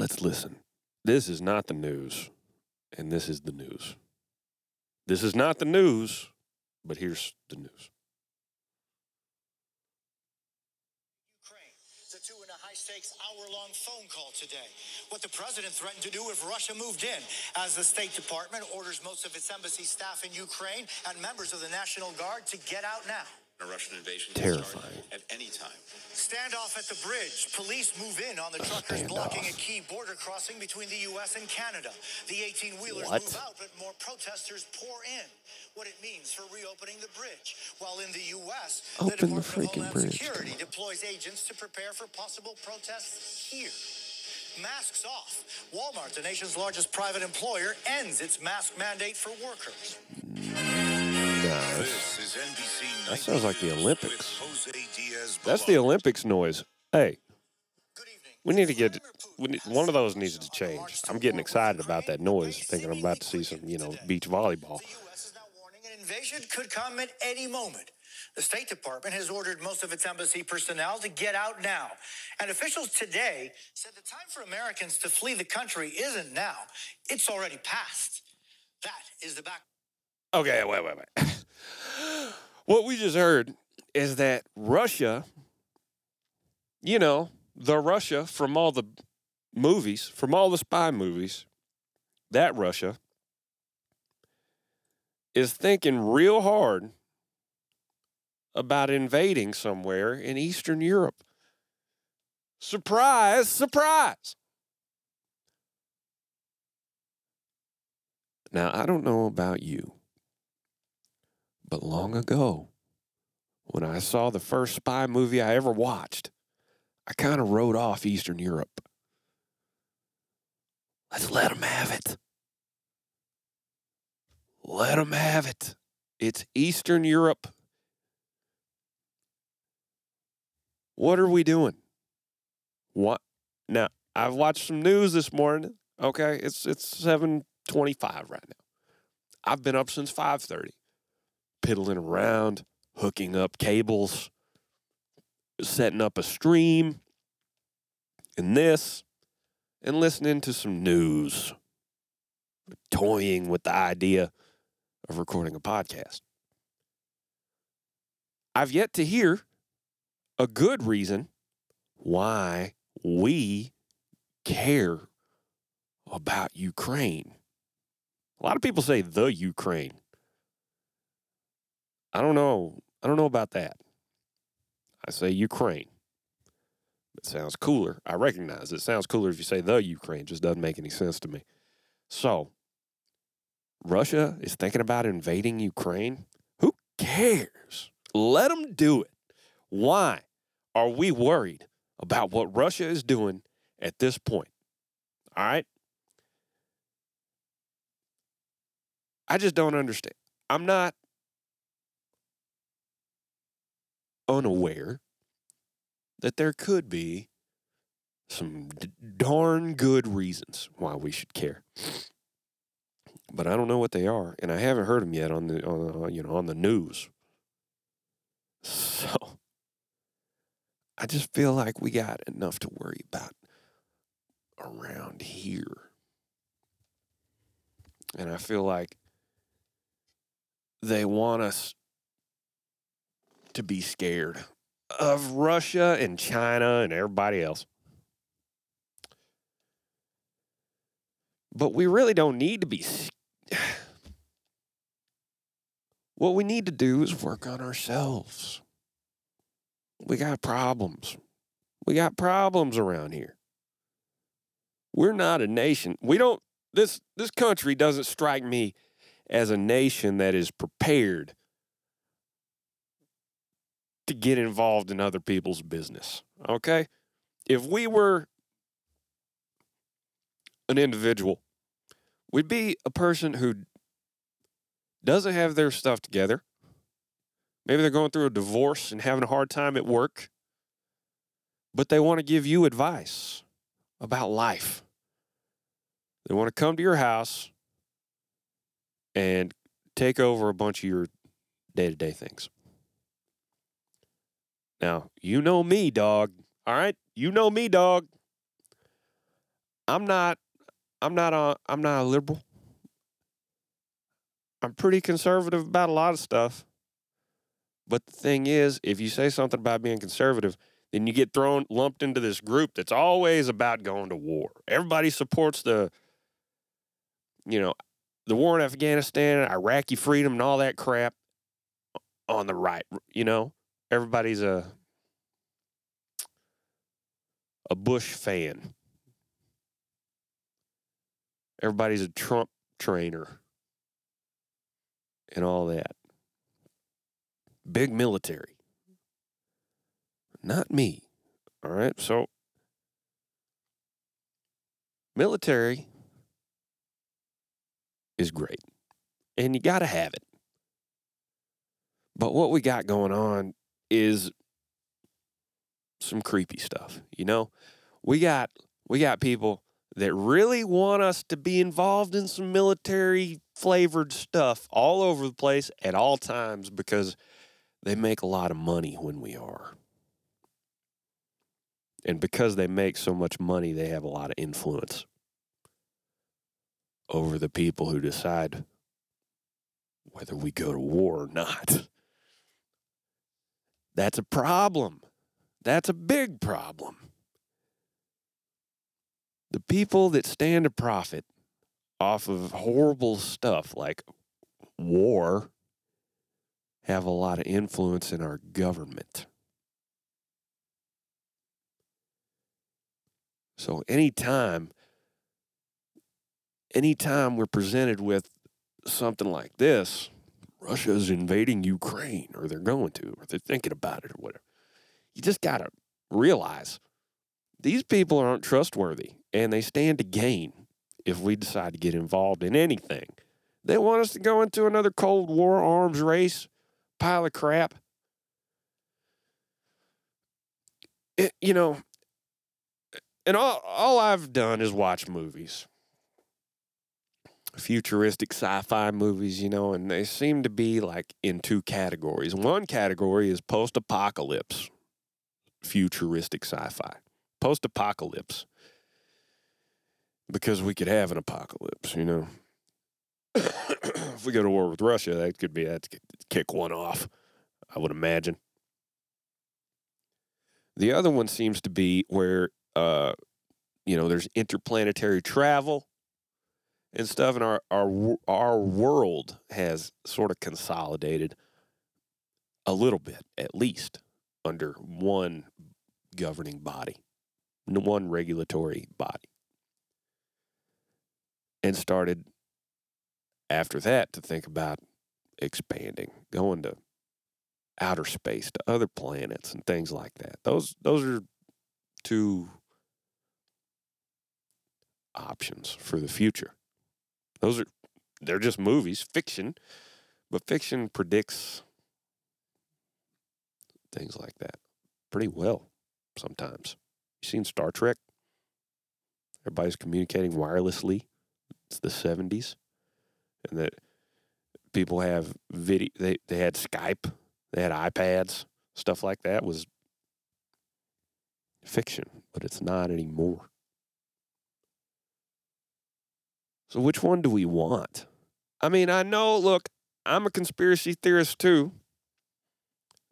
let's listen. This is not the news, and this is the news. This is not the news, but here's the news. Ukraine. It's a two and a high stakes hour long phone call today. What the president threatened to do if Russia moved in, as the State Department orders most of its embassy staff in Ukraine and members of the National Guard to get out now. A Russian invasion can Terrifying. at any time. Standoff at the bridge. Police move in on the truckers Standoff. blocking a key border crossing between the U.S. and Canada. The 18 wheelers What? move out, but more protesters pour in. What it means for reopening the bridge. While in the U.S., Open the the Department freaking of Homeland bridge, Security come deploys agents to prepare for possible protests here. Masks off. Walmart, the nation's largest private employer, ends its mask mandate for workers. Nah, This is NBC That sounds like the Olympics. with Jose Diaz that's the Olympics noise. Hey, we need to get we need, one of those needs to change. I'm getting excited about that noise, thinking I'm about to see some, you know, beach volleyball. The U.S. is now warning an invasion could come at any moment. The State Department has ordered most of its embassy personnel to get out now. And officials today said the time for Americans to flee the country isn't now, it's already passed. That is the back. Okay, wait, wait, wait. what we just heard is that Russia, you know, the Russia from all the movies, from all the spy movies, that Russia is thinking real hard about invading somewhere in Eastern Europe. Surprise, surprise. Now, I don't know about you, but long ago, when I saw the first spy movie I ever watched, I kind of wrote off Eastern Europe. Let's let them have it. Let them have it. It's Eastern Europe. What are we doing? What? Now, I've watched some news this morning. Okay, it's it's 7:25 right now. I've been up since 5:30, piddling around, hooking up cables, setting up a stream, and this, and listening to some news, toying with the idea of recording a podcast. I've yet to hear a good reason why we care about Ukraine. A lot of people say the Ukraine. I don't know. I don't know about that. I say Ukraine. It sounds cooler. I recognize it sounds cooler if you say the Ukraine. It just doesn't make any sense to me. So, Russia is thinking about invading Ukraine. Who cares? Let them do it. Why are we worried about what Russia is doing at this point? All right. I just don't understand. I'm not unaware that there could be some d- darn good reasons why we should care. But I don't know what they are, and I haven't heard them yet on the on, uh, you know on the news. So I just feel like we got enough to worry about around here. And I feel like they want us to be scared of Russia and China and everybody else. But we really don't need to be. What we need to do is work on ourselves. We got problems. We got problems around here. We're not a nation. We don't this this country doesn't strike me as a nation that is prepared to get involved in other people's business. Okay? If we were an individual, we'd be a person who doesn't have their stuff together. Maybe they're going through a divorce and having a hard time at work, but they want to give you advice about life. They want to come to your house and take over a bunch of your day to day things. Now, you know me, dog. All right? You know me, dog. I'm not I'm not a I'm not a liberal. I'm pretty conservative about a lot of stuff. But the thing is, if you say something about being conservative, then you get thrown lumped into this group that's always about going to war. Everybody supports the you know, the war in Afghanistan, Iraqi freedom and all that crap on the right, you know? Everybody's a a Bush fan. Everybody's a Trump trainer and all that. Big military. Not me. All right. So, military is great, and you got to have it. But what we got going on is some creepy stuff, you know? We got we got people that really want us to be involved in some military flavored stuff all over the place at all times because they make a lot of money when we are. And because they make so much money, they have a lot of influence over the people who decide whether we go to war or not. That's a problem. That's a big problem. The people that stand to profit off of horrible stuff like war have a lot of influence in our government. So anytime anytime we're presented with something like this, Russia's invading Ukraine or they're going to or they're thinking about it or whatever. You just got to realize these people aren't trustworthy and they stand to gain if we decide to get involved in anything. They want us to go into another Cold War arms race, pile of crap. It, you know, and all, all I've done is watch movies, futuristic sci fi movies, you know, and they seem to be like in two categories. One category is post apocalypse, futuristic sci fi. Post apocalypse because we could have an apocalypse, you know. if we go to war with Russia, that could be that kick one off, I would imagine. The other one seems to be where uh, you know there's interplanetary travel and stuff, and our our our world has sort of consolidated a little bit, at least, under one governing body, one regulatory body and started after that to think about expanding, going to outer space to other planets and things like that. Those those are two options for the future. Those are they're just movies, fiction, but fiction predicts things like that pretty well sometimes. You seen Star Trek? Everybody's communicating wirelessly it's the 70s and that people have video they, they had skype they had ipads stuff like that was fiction but it's not anymore so which one do we want i mean i know look i'm a conspiracy theorist too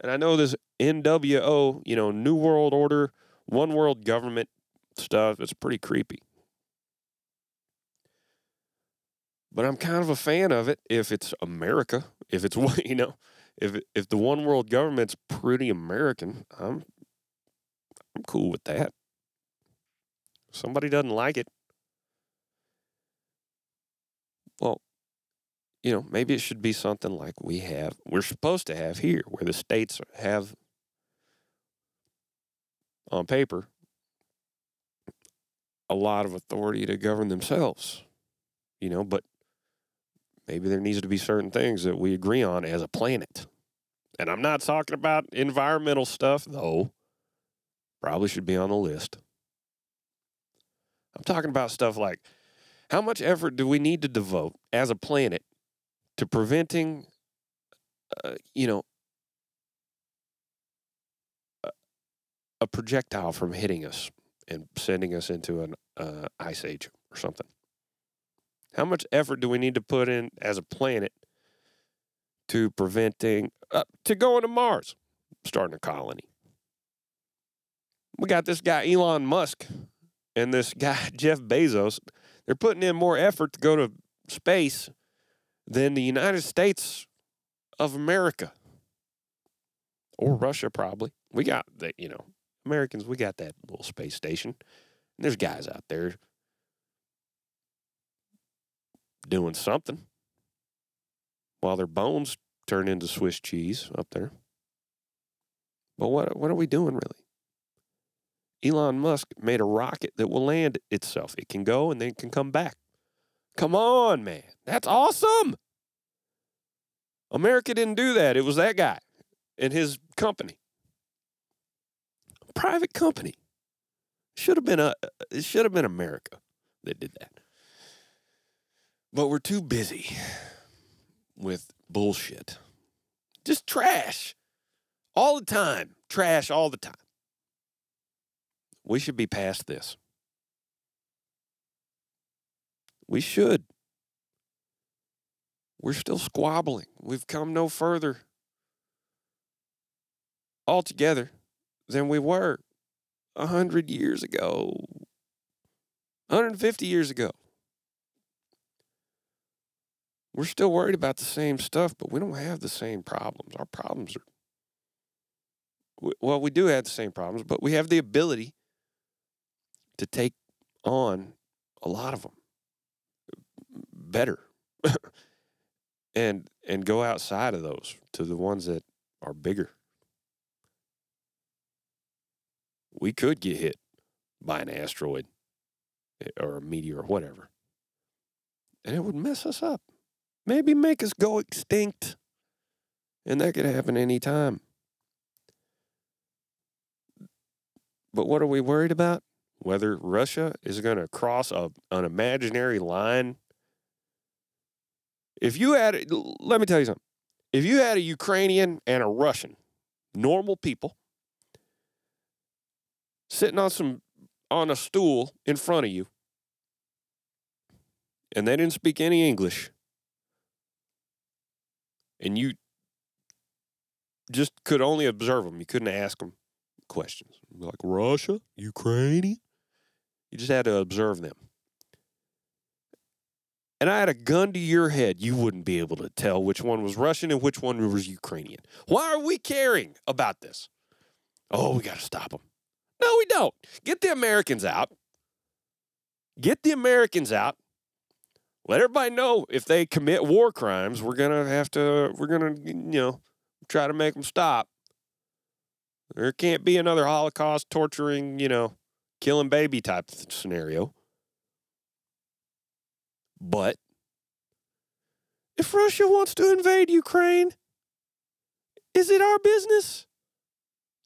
and i know this nwo you know new world order one world government stuff it's pretty creepy but I'm kind of a fan of it if it's America. If it's you know, if if the one world government's pretty American, I'm I'm cool with that. Somebody doesn't like it. Well, you know, maybe it should be something like we have we're supposed to have here, where the states have on paper a lot of authority to govern themselves. You know, but maybe there needs to be certain things that we agree on as a planet. And I'm not talking about environmental stuff, though. Probably should be on the list. I'm talking about stuff like how much effort do we need to devote as a planet to preventing, uh, you know, a, projectile from hitting us and sending us into an uh, ice age or something. How much effort do we need to put in as a planet to preventing uh, to going to Mars, starting a colony? We got this guy Elon Musk and this guy Jeff Bezos. They're putting in more effort to go to space than the United States of America or hmm. Russia, probably. We got that, you know, Americans, we got that little space station. And there's guys out there doing something while their bones turn into Swiss cheese up there. But what what are we doing really? Elon Musk made a rocket that will land itself. It can go and then it can come back. Come on, man. That's awesome. America didn't do that. It was that guy and his company. Private company. Should have been a it should have been America that did that. But we're too busy with bullshit. Just trash. All the time. Trash all the time. We should be past this. We should. We're still squabbling. We've come no further altogether than we were 100 years ago, 150 years ago. We're still worried about the same stuff, but we don't have the same problems. Our problems are, well, we do have the same problems, but we have the ability to take on a lot of them better. And and go outside of those to the ones that are bigger. We could get hit by an asteroid eh, or a meteor or whatever. And it would mess us up. Maybe make us go extinct. And that could happen anytime. But what are we worried about? Whether Russia is going to cross a, an imaginary line. If you had, let me tell you something. If you had a Ukrainian and a Russian, normal people, sitting on some on a stool in front of you, and they didn't speak any English, and you just could only observe them, you couldn't ask them questions like Russia, Ukraine. You just had to observe them. And I had a gun to your head, you wouldn't be able to tell which one was Russian and which one was Ukrainian. Why are we caring about this? Oh, we got to stop them. No, we don't. Get the Americans out. Get the Americans out. Let everybody know if they commit war crimes, we're going to have to, we're going to, you know, try to make them stop. There can't be another Holocaust torturing, you know, killing baby type scenario. But if Russia wants to invade Ukraine, is it our business?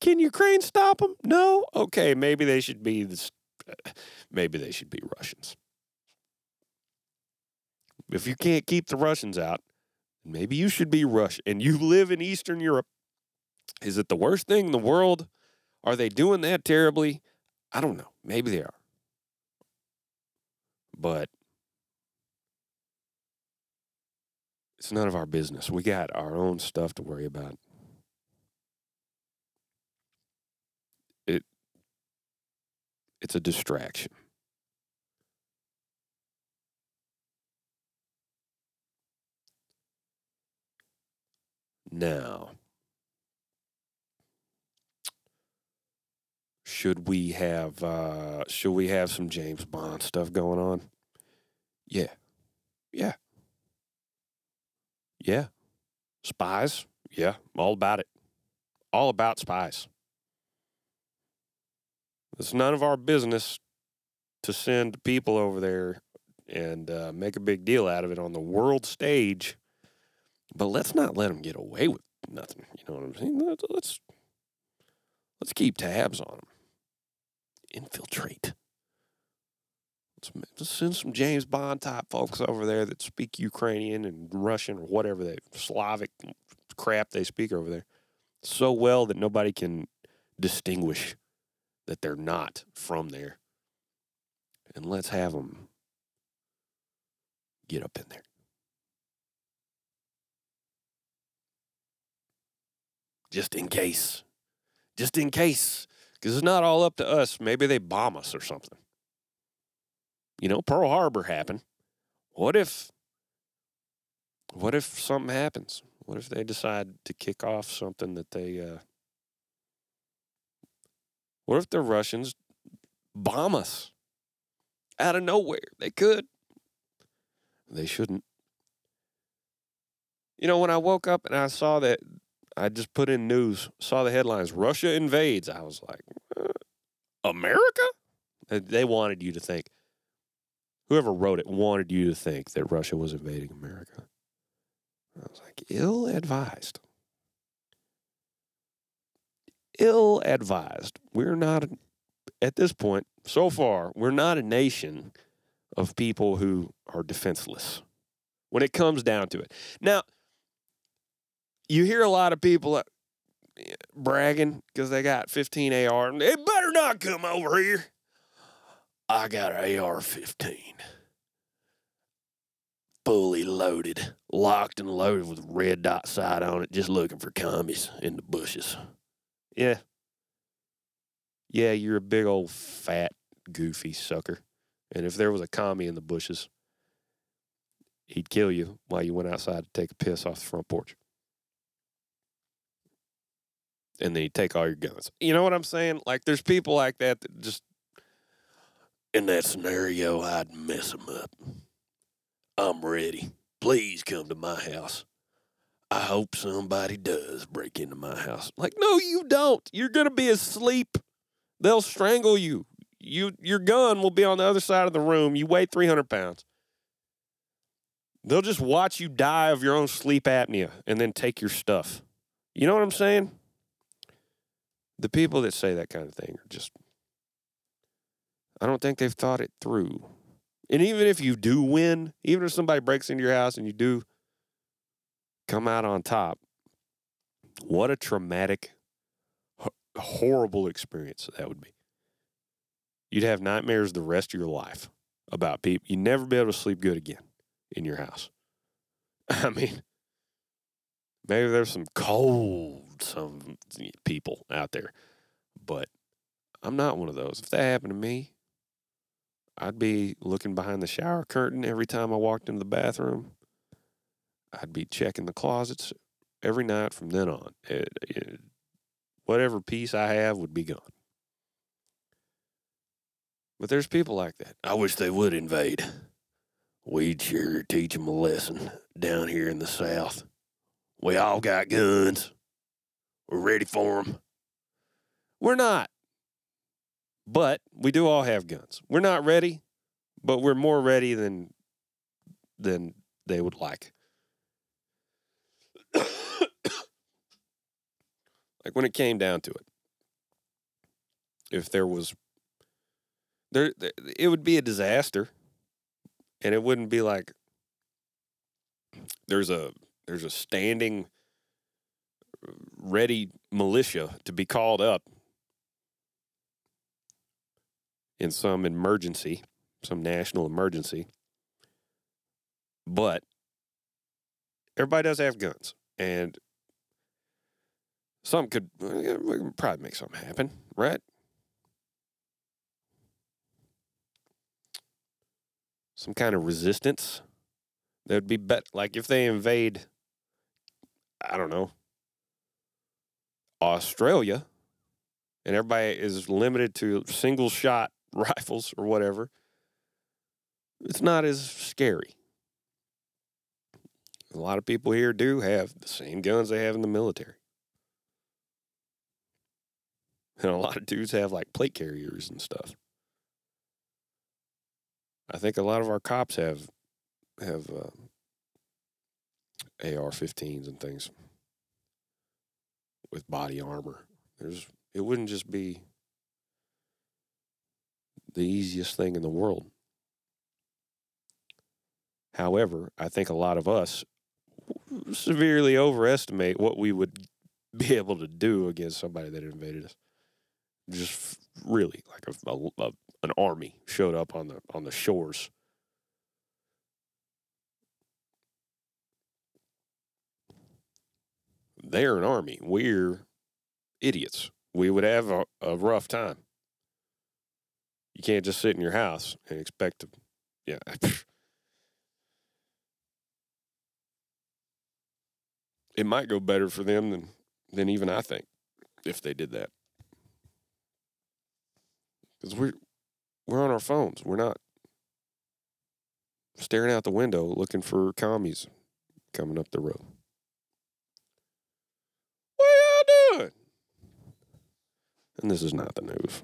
Can Ukraine stop them? No. Okay, maybe they should be this, uh, maybe they should be Russians. If you can't keep the Russians out, maybe you should be Russian and you live in Eastern Europe. Is it the worst thing in the world? Are they doing that terribly? I don't know. Maybe they are. But it's none of our business. We got our own stuff to worry about. It it's a distraction. Now, should we have uh should we have some James Bond stuff going on? Yeah. Yeah. Yeah. Spies? Yeah, all about it. All about spies. It's none of our business to send people over there and uh, make a big deal out of it on the world stage. But let's not let them get away with nothing. You know what I'm saying? Let's let's, let's keep tabs on them. Infiltrate. Send some James Bond type folks over there that speak Ukrainian and Russian or whatever they Slavic crap they speak over there so well that nobody can distinguish that they're not from there. And let's have them get up in there. Just in case. Just in case. Because it's not all up to us. Maybe they bomb us or something. You know, Pearl Harbor happened. What if what if something happens? What if they decide to kick off something that they uh What if the Russians bomb us out of nowhere? They could. They shouldn't. You know, when I woke up and I saw that I just put in news, saw the headlines, Russia invades, I was like, uh, America? They- They wanted you to think whoever wrote it wanted you to think that Russia was invading America. I was like, ill advised. Ill advised. We're not, at this point, so far, we're not a nation of people who are defenseless when it comes down to it. Now, you hear a lot of people uh, bragging because they got 15 AR. They better not come over here. I got an AR 15. Fully loaded, locked and loaded with red dot sight on it, just looking for commies in the bushes. Yeah. Yeah, you're a big old fat, goofy sucker. And if there was a commie in the bushes, he'd kill you while you went outside to take a piss off the front porch. And then he'd take all your guns. You know what I'm saying? Like, there's people like that that just in that scenario, I'd mess them up. I'm ready. Please come to my house. I hope somebody does break into my house. Like, no, you don't. You're gonna be asleep. They'll strangle you. You, your gun will be on the other side of the room. You weigh 300 pounds. They'll just watch you die of your own sleep apnea and then take your stuff. You know what I'm saying? The people that say that kind of thing are just I don't think they've thought it through. And even if you do win, even if somebody breaks into your house and you do come out on top, what a traumatic, horrible experience that would be. You'd have nightmares the rest of your life about people. You'd never be able to sleep good again in your house. I mean, maybe there's some cold some people out there, but I'm not one of those. If that happened to me, I'd be looking behind the shower curtain every time I walked into the bathroom. I'd be checking the closets every night from then on. It, it, whatever piece I have would be gone. But there's people like that. I wish they would invade. We'd sure teach them a lesson down here in the South. We all got guns. We're ready for them. We're not. But we do all have guns. We're not ready, but we're more ready than than they would like. like when it came down to it. If there was there it would be a disaster. And it wouldn't be like there's a there's a standing ready militia to be called up in some emergency, some national emergency. But everybody does have guns, and some could probably make something happen, right? Some kind of resistance. That would be bet like if they invade. I don't know. Australia, and everybody is limited to single shot rifles or whatever, it's not as scary. A lot of people here do have the same guns they have in the military. And a lot of dudes have like plate carriers and stuff. I think a lot of our cops have have uh, AR-15s and things with body armor. There's it wouldn't just be the easiest thing in the world. However, I think a lot of us severely overestimate what we would be able to do against somebody that invaded us. just really like a, a, an army showed up on the on the shores. They're an army. We're idiots. We would have a, a rough time. You can't just sit in your house and expect to, yeah. it might go better for them than than even I think if they did that. Because we're we're on our phones. We're not staring out the window looking for commies coming up the road. What are y'all doing? And this is not the news.